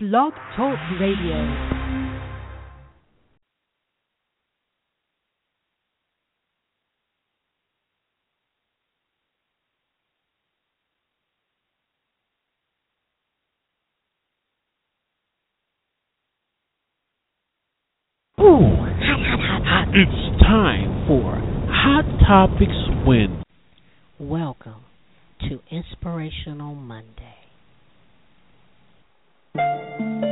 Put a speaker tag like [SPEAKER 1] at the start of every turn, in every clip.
[SPEAKER 1] Blog Talk Radio.
[SPEAKER 2] Ooh, hot, hot, hot, hot. It's time for Hot Topics When.
[SPEAKER 3] Welcome to Inspirational Monday. Thank you.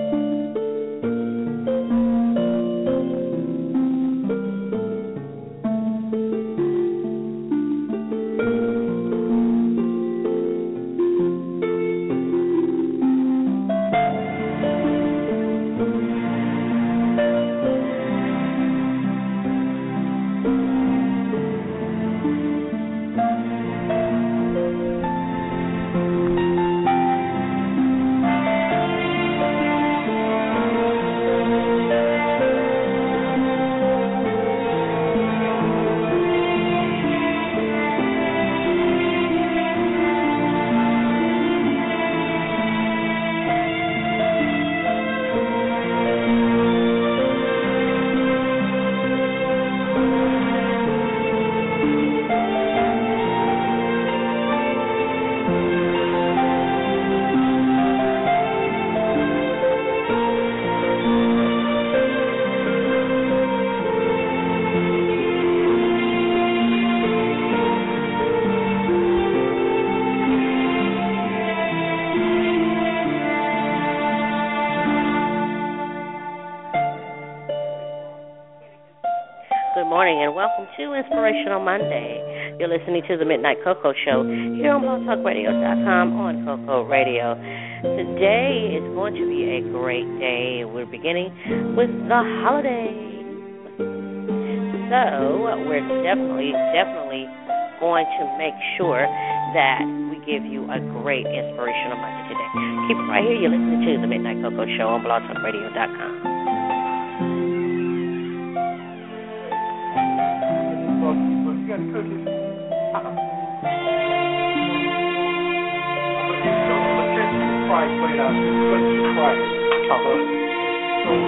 [SPEAKER 3] Good morning and welcome to Inspirational Monday. You're listening to the Midnight Cocoa Show here on blogtalkradio.com on Cocoa Radio. Today is going to be a great day. We're beginning with the holidays. So we're definitely, definitely going to make sure that we give you a great inspirational Monday today. Keep it right here. You're listening to the Midnight Cocoa Show on blogtalkradio.com.
[SPEAKER 4] So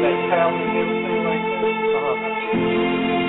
[SPEAKER 4] that towel and everything like that.
[SPEAKER 3] Uh,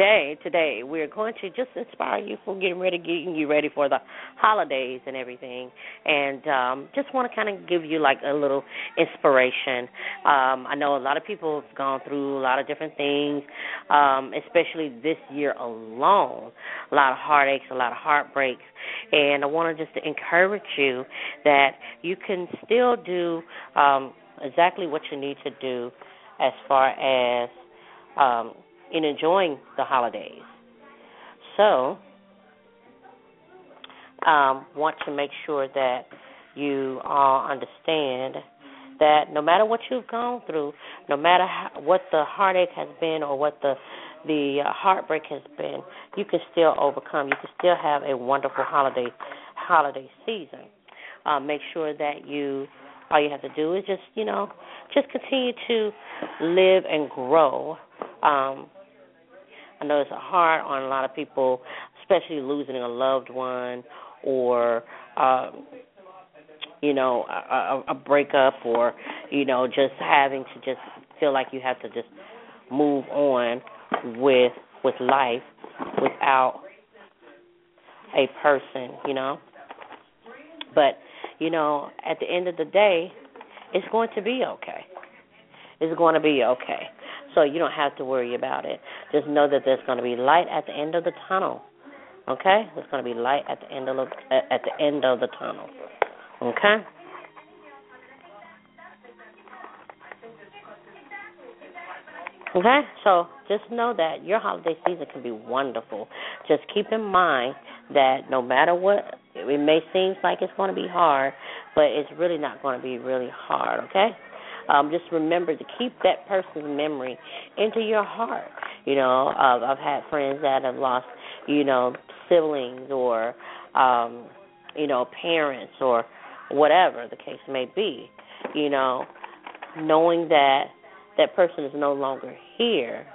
[SPEAKER 3] today, today we're going to just inspire you for getting ready, getting you ready for the holidays and everything, and um, just want to kind of give you like a little inspiration. Um, I know a lot of people have gone through a lot of different things, um, especially this year alone. A lot of heartaches, a lot of heartbreaks, and I want to just encourage you that you can still do um, exactly what you need to do as far as um, in enjoying the holidays. So, um, want to make sure that you all understand that no matter what you've gone through, no matter how, what the heartache has been or what the the uh, heartbreak has been, you can still overcome. You can still have a wonderful holiday holiday season. Uh, make sure that you all you have to do is just you know just continue to live and grow. Um, I know it's hard on a lot of people, especially losing a loved one or um, you know a, a breakup or you know just having to just feel like you have to just move on with with life without a person, you know. But you know, at the end of the day, it's going to be okay. It's going to be okay. So you don't have to worry about it. Just know that there's going to be light at the end of the tunnel. Okay? There's going to be light at the end of the, uh, at the end of the tunnel. Okay? Okay? So just know that your holiday season can be wonderful. Just keep in mind that no matter what, it may seem like it's going to be hard, but it's really not going to be really hard, okay? Um, just remember to keep that person's memory into your heart. You know, uh, I've had friends that have lost, you know, siblings or, um, you know, parents or whatever the case may be. You know, knowing that that person is no longer here.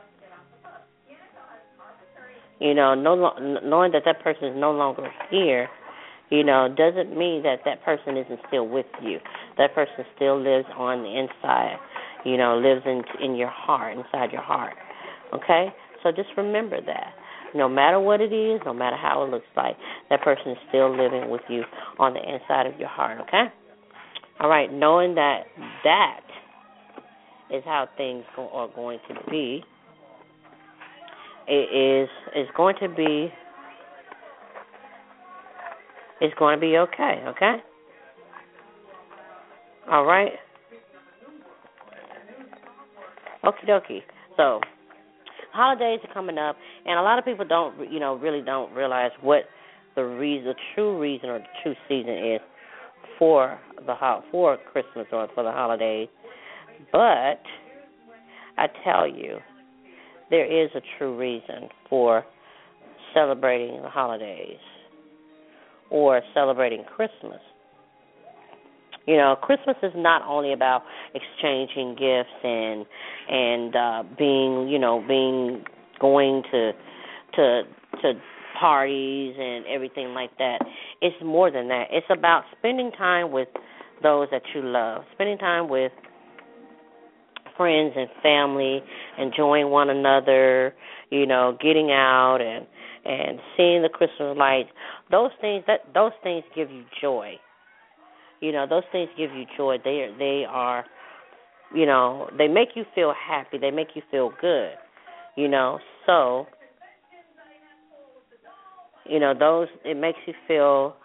[SPEAKER 3] You know, no, knowing that that person is no longer here, you know, doesn't mean that that person isn't still with you. That person still lives on the inside. You know, lives in in your heart, inside your heart. Okay, so just remember that. No matter what it is, no matter how it looks like, that person is still living with you on the inside of your heart. Okay. All right, knowing that that is how things go, are going to be. It is is going to be it's going to be okay, okay? All right. Okie dokie. So, holidays are coming up, and a lot of people don't, you know, really don't realize what the reason, the true reason or the true season is for the ho- for Christmas or for the holidays. But I tell you, there is a true reason for celebrating the holidays or celebrating Christmas. You know, Christmas is not only about exchanging gifts and and uh being, you know, being going to to to parties and everything like that. It's more than that. It's about spending time with those that you love, spending time with friends and family, enjoying one another, you know, getting out and and seeing the Christmas lights. Those things that those things give you joy. You know, those things give you joy. They are they are you know, they make you feel happy. They make you feel good. You know, so you know, those it makes you feel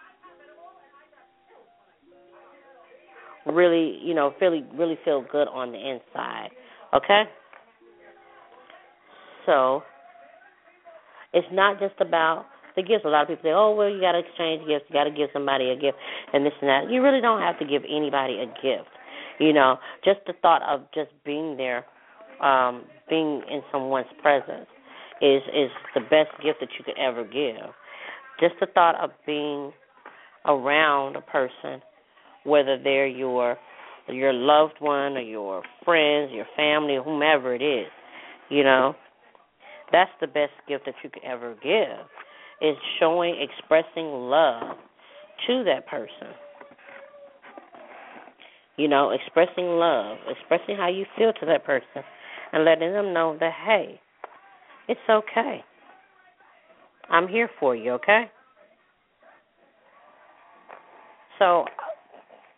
[SPEAKER 3] really, you know, really really feel good on the inside. Okay? So it's not just about the gifts. A lot of people say, "Oh, well, you got to exchange gifts. You got to give somebody a gift, and this and that." You really don't have to give anybody a gift. You know, just the thought of just being there, um, being in someone's presence, is is the best gift that you could ever give. Just the thought of being around a person whether they're your your loved one or your friends, your family, whomever it is. You know, that's the best gift that you could ever give. Is showing, expressing love to that person. You know, expressing love, expressing how you feel to that person, and letting them know that hey, It's okay. I'm here for you, okay? So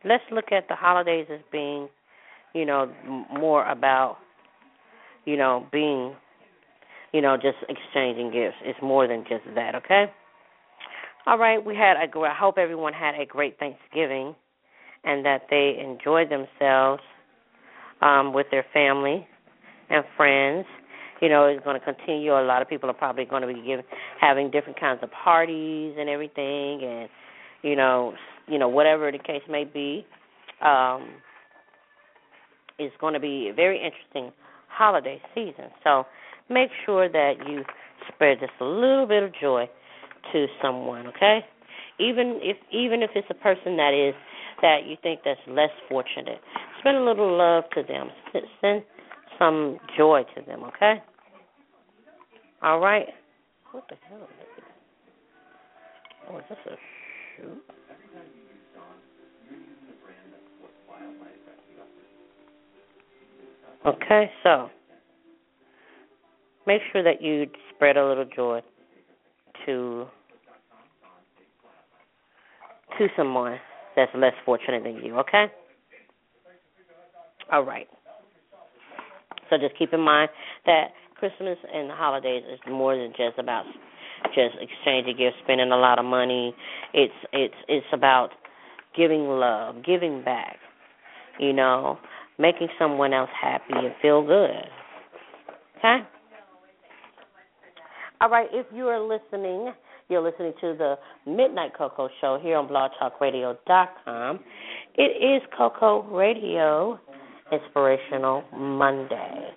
[SPEAKER 3] let's look at the holidays as being, you know, more about, you know, being, you know, just exchanging gifts. It's more than just that, okay? All right, we had a great, I hope everyone had a great Thanksgiving and that they enjoyed themselves um, with their family and friends. You know, it's going to continue. A lot of people are probably going to be giving, having different kinds of parties and everything, and you know, you know, whatever the case may be. Um, it's going to be a very interesting holiday season. So make sure that you spread just a little bit of joy to someone, okay? Even if even if it's a person that is that you think that's less fortunate, send a little love to them. Send some joy to them, okay? All right. What the hell is this? Oh, is this a shoe? Okay, so make sure that you spread a little joy to to someone that's less fortunate than you, okay? All right. So just keep in mind that Christmas and the holidays is more than just about just exchanging gifts, spending a lot of money. It's it's it's about giving love, giving back. You know, making someone else happy and feel good. Okay? All right, if you are listening, you're listening to the Midnight Coco Show here on blogtalkradio.com. It is Coco Radio Inspirational Monday.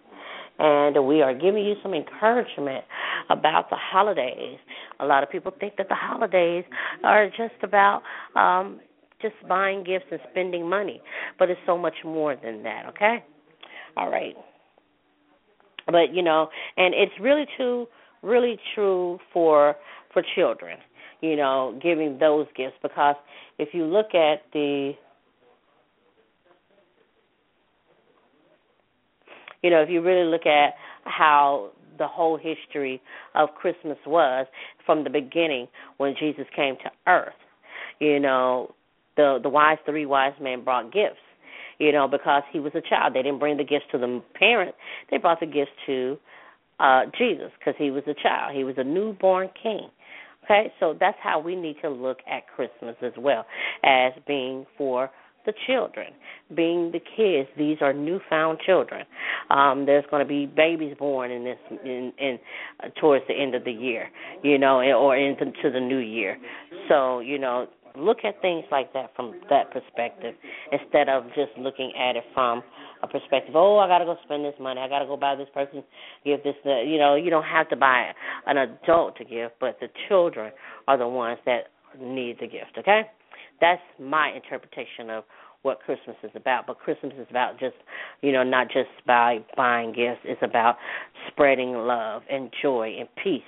[SPEAKER 3] And we are giving you some encouragement about the holidays. A lot of people think that the holidays are just about um just buying gifts and spending money, but it's so much more than that, okay? All right. But you know, and it's really true really true for for children, you know, giving those gifts because if you look at the you know, if you really look at how the whole history of Christmas was from the beginning when Jesus came to earth. You know, the the wise three wise men brought gifts. You know, because he was a child, they didn't bring the gifts to the parents; they brought the gifts to uh Jesus because he was a child. He was a newborn king. Okay, so that's how we need to look at Christmas as well as being for the children, being the kids. These are newfound children. Um, there's going to be babies born in this in, in uh, towards the end of the year, you know, or into the new year. So you know, look at things like that from that perspective instead of just looking at it from a perspective. Oh, I got to go spend this money. I got to go buy this person, give this. The, you know, you don't have to buy an adult to give, but the children are the ones that need the gift. Okay, that's my interpretation of what Christmas is about. But Christmas is about just, you know, not just by buying gifts. It's about spreading love and joy and peace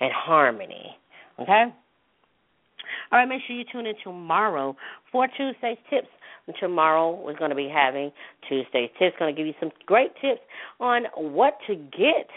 [SPEAKER 3] and harmony. Okay? All right, make sure you tune in tomorrow for Tuesday's tips. Tomorrow we're going to be having Tuesday's tips. Going to give you some great tips on what to get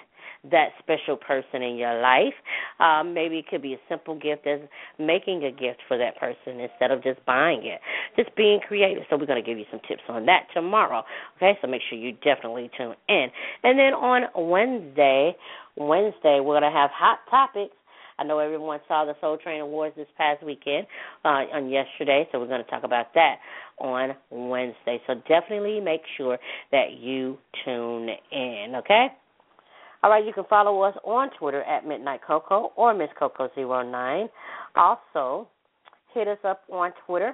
[SPEAKER 3] that special person in your life. Um, maybe it could be a simple gift as making a gift for that person instead of just buying it. Just being creative. So we're going to give you some tips on that tomorrow. Okay, so make sure you definitely tune in. And then on Wednesday, Wednesday we're going to have hot topics I know everyone saw the Soul Train Awards this past weekend uh, on yesterday, so we're going to talk about that on Wednesday. So definitely make sure that you tune in, okay? All right, you can follow us on Twitter at Midnight Coco or Miss Coco09. Also, hit us up on Twitter.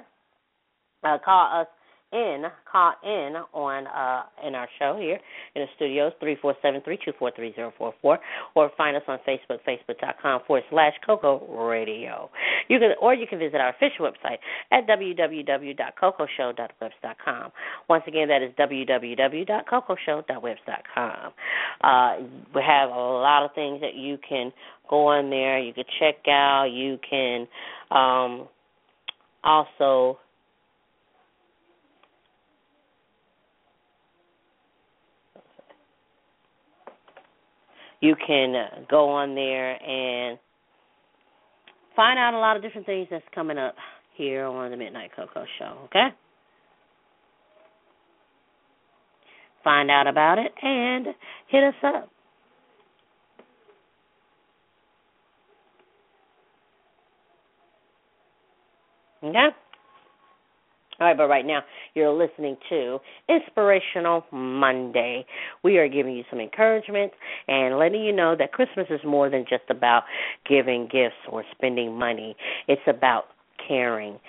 [SPEAKER 3] Uh, call us in, call in on uh, in our show here in the studios, three four seven three two four three zero four four, or find us on Facebook, facebook.com forward slash Coco Radio. You can, or you can visit our official website at www.cocoshow.webs.com. Once again, that is www.cocoshow.webs.com. Uh, we have a lot of things that you can go on there. You can check out. You can um, also you can go on there and find out a lot of different things that's coming up here on the Midnight Cocoa Show, okay? Find out about it and hit us up. Okay? All right, but right now you're listening to Inspirational Monday. We are giving you some encouragement and letting you know that Christmas is more than just about giving gifts or spending money. It's about caring,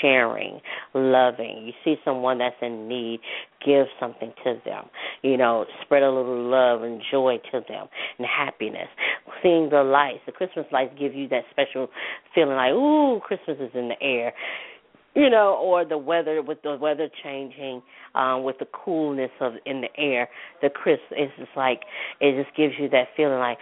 [SPEAKER 3] sharing, loving. You see someone that's in need, give something to them. You know, spread a little love and joy to them and happiness. Seeing the lights, the Christmas lights give you that special feeling like, ooh, Christmas is in the air you know, or the weather with the weather changing, um, with the coolness of in the air, the crisp it's just like it just gives you that feeling like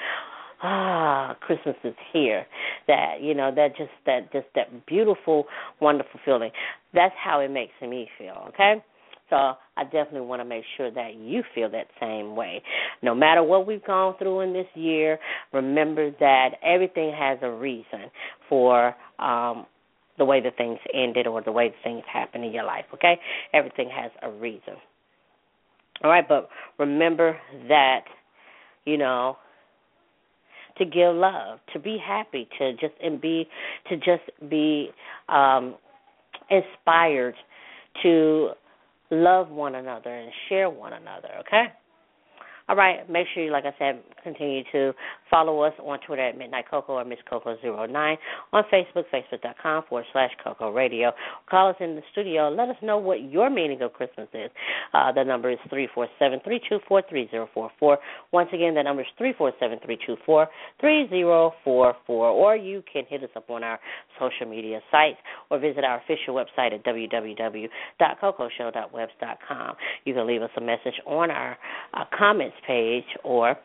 [SPEAKER 3] ah, Christmas is here. That you know, that just that just that beautiful, wonderful feeling. That's how it makes me feel. Okay. So I definitely want to make sure that you feel that same way. No matter what we've gone through in this year, remember that everything has a reason for um the way the things ended or the way things happen in your life, okay? Everything has a reason. All right, but remember that, you know, to give love, to be happy, to just and be to just be um inspired to love one another and share one another, okay? All right, make sure you, like I said, continue to follow us on Twitter at Midnight Coco or Miss Coco09, on Facebook, facebook.com forward slash Coco Radio. Call us in the studio. Let us know what your meaning of Christmas is. Uh, the number is 347 324 3044. Once again, the number is 347 324 3044. Or you can hit us up on our social media sites or visit our official website at www.cocoshow.webs.com. You can leave us a message on our uh, comments page, or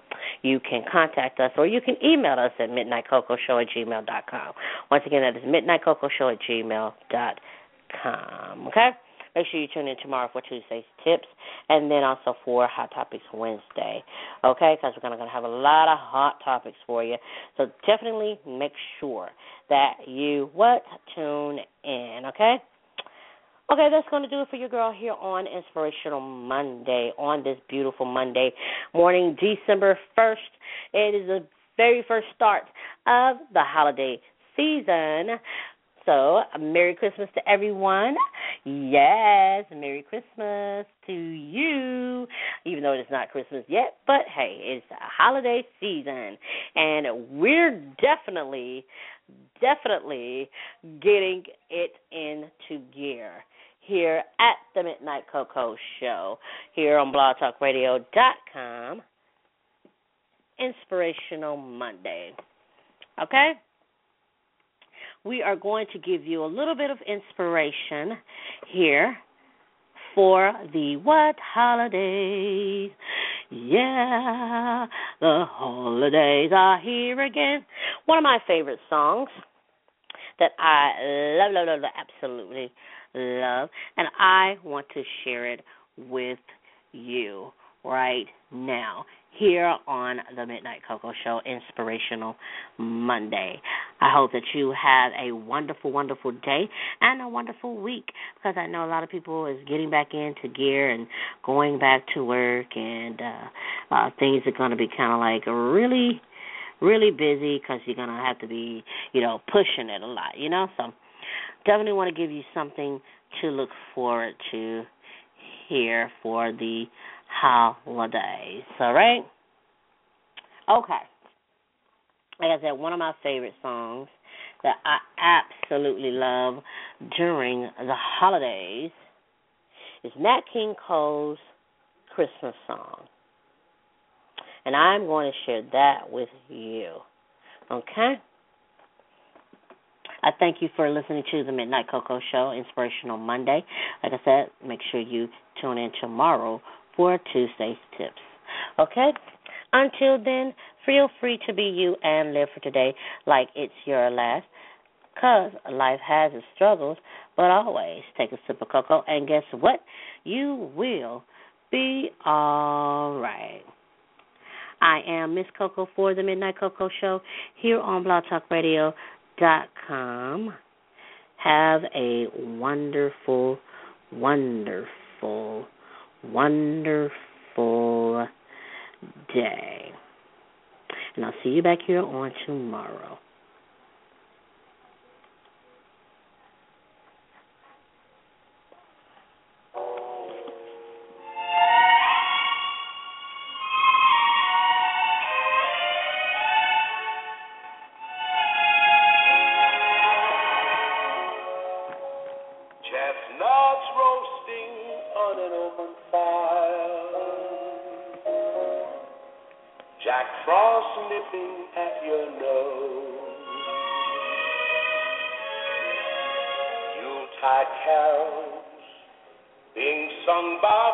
[SPEAKER 3] you can contact us, or you can email us at midnightcocoshow at gmail dot com. Once again, that is midnightcocoshow at gmail dot com. Okay? Make sure you tune in tomorrow for Tuesday's tips, and then also for Hot Topics Wednesday. Okay, because we're going to have a lot of hot topics for you. So definitely make sure that you what tune in. Okay. Okay, that's going to do it for your girl here on Inspirational Monday, on this beautiful Monday morning, December 1st. It is the very first start of the holiday season. So, Merry Christmas to everyone. Yes, Merry Christmas to you. Even though it's not Christmas yet, but hey, it's holiday season. And we're definitely, definitely getting it into gear here at the Midnight Coco Show here on blogtalkradio.com. Inspirational Monday. Okay? We are going to give you a little bit of inspiration here for the what holidays? Yeah, the holidays are here again. One of my favorite songs that I love, love, love, love absolutely love, and I want to share it with you right now here on the Midnight Cocoa Show Inspirational Monday. I hope that you have a wonderful, wonderful day and a wonderful week because I know a lot of people is getting back into gear and going back to work and uh, uh things are going to be kind of like really really busy because you're going to have to be, you know, pushing it a lot, you know? So definitely want to give you something to look forward to here for the holidays. All right? Okay. Like I said, one of my favorite songs that I absolutely love during the holidays is Nat King Cole's Christmas song. And I'm going to share that with you. Okay? I thank you for listening to the Midnight Cocoa Show, Inspirational Monday. Like I said, make sure you tune in tomorrow for Tuesday's tips. Okay? Until then, feel free to be you and live for today like it's your last. Because life has its struggles, but always take a sip of cocoa, and guess what? You will be all right. I am Miss Coco for the Midnight Coco Show here on blogtalkradio.com. Have a wonderful, wonderful, wonderful day. And I'll see you back here on tomorrow.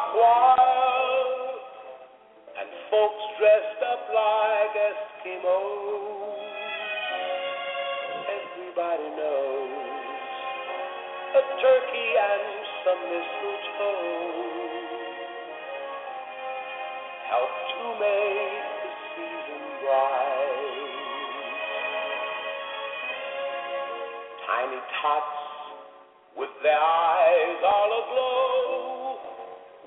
[SPEAKER 5] Sung choir. And folks dressed up like Eskimos. Everybody knows a turkey and some mistletoe help to make the season bright. Tiny tots with their eyes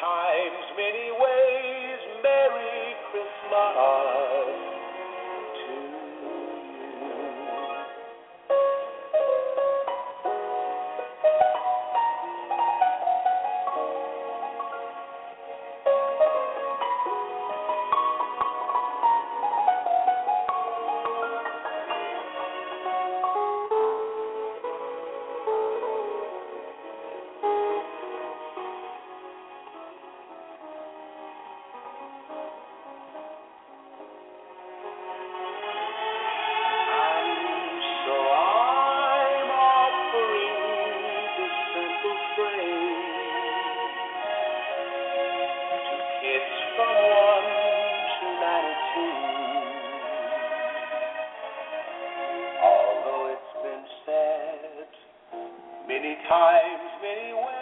[SPEAKER 5] times, many ways, Merry Christmas many times, many ways.